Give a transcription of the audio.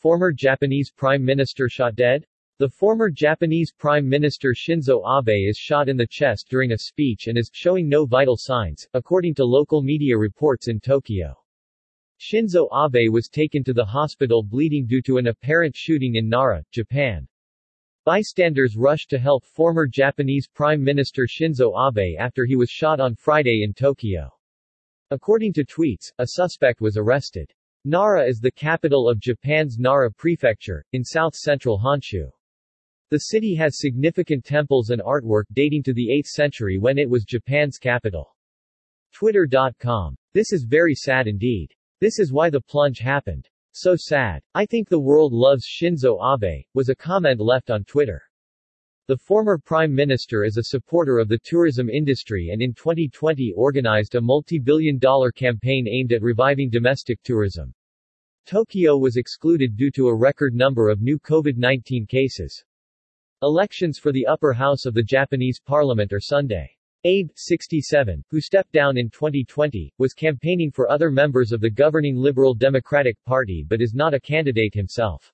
Former Japanese Prime Minister shot dead? The former Japanese Prime Minister Shinzo Abe is shot in the chest during a speech and is showing no vital signs, according to local media reports in Tokyo. Shinzo Abe was taken to the hospital bleeding due to an apparent shooting in Nara, Japan. Bystanders rushed to help former Japanese Prime Minister Shinzo Abe after he was shot on Friday in Tokyo. According to tweets, a suspect was arrested. Nara is the capital of Japan's Nara Prefecture, in south-central Honshu. The city has significant temples and artwork dating to the 8th century when it was Japan's capital. Twitter.com. This is very sad indeed. This is why the plunge happened. So sad. I think the world loves Shinzo Abe, was a comment left on Twitter. The former prime minister is a supporter of the tourism industry and in 2020 organized a multi-billion dollar campaign aimed at reviving domestic tourism. Tokyo was excluded due to a record number of new COVID-19 cases. Elections for the upper house of the Japanese parliament are Sunday. Abe, 67, who stepped down in 2020, was campaigning for other members of the governing Liberal Democratic Party but is not a candidate himself.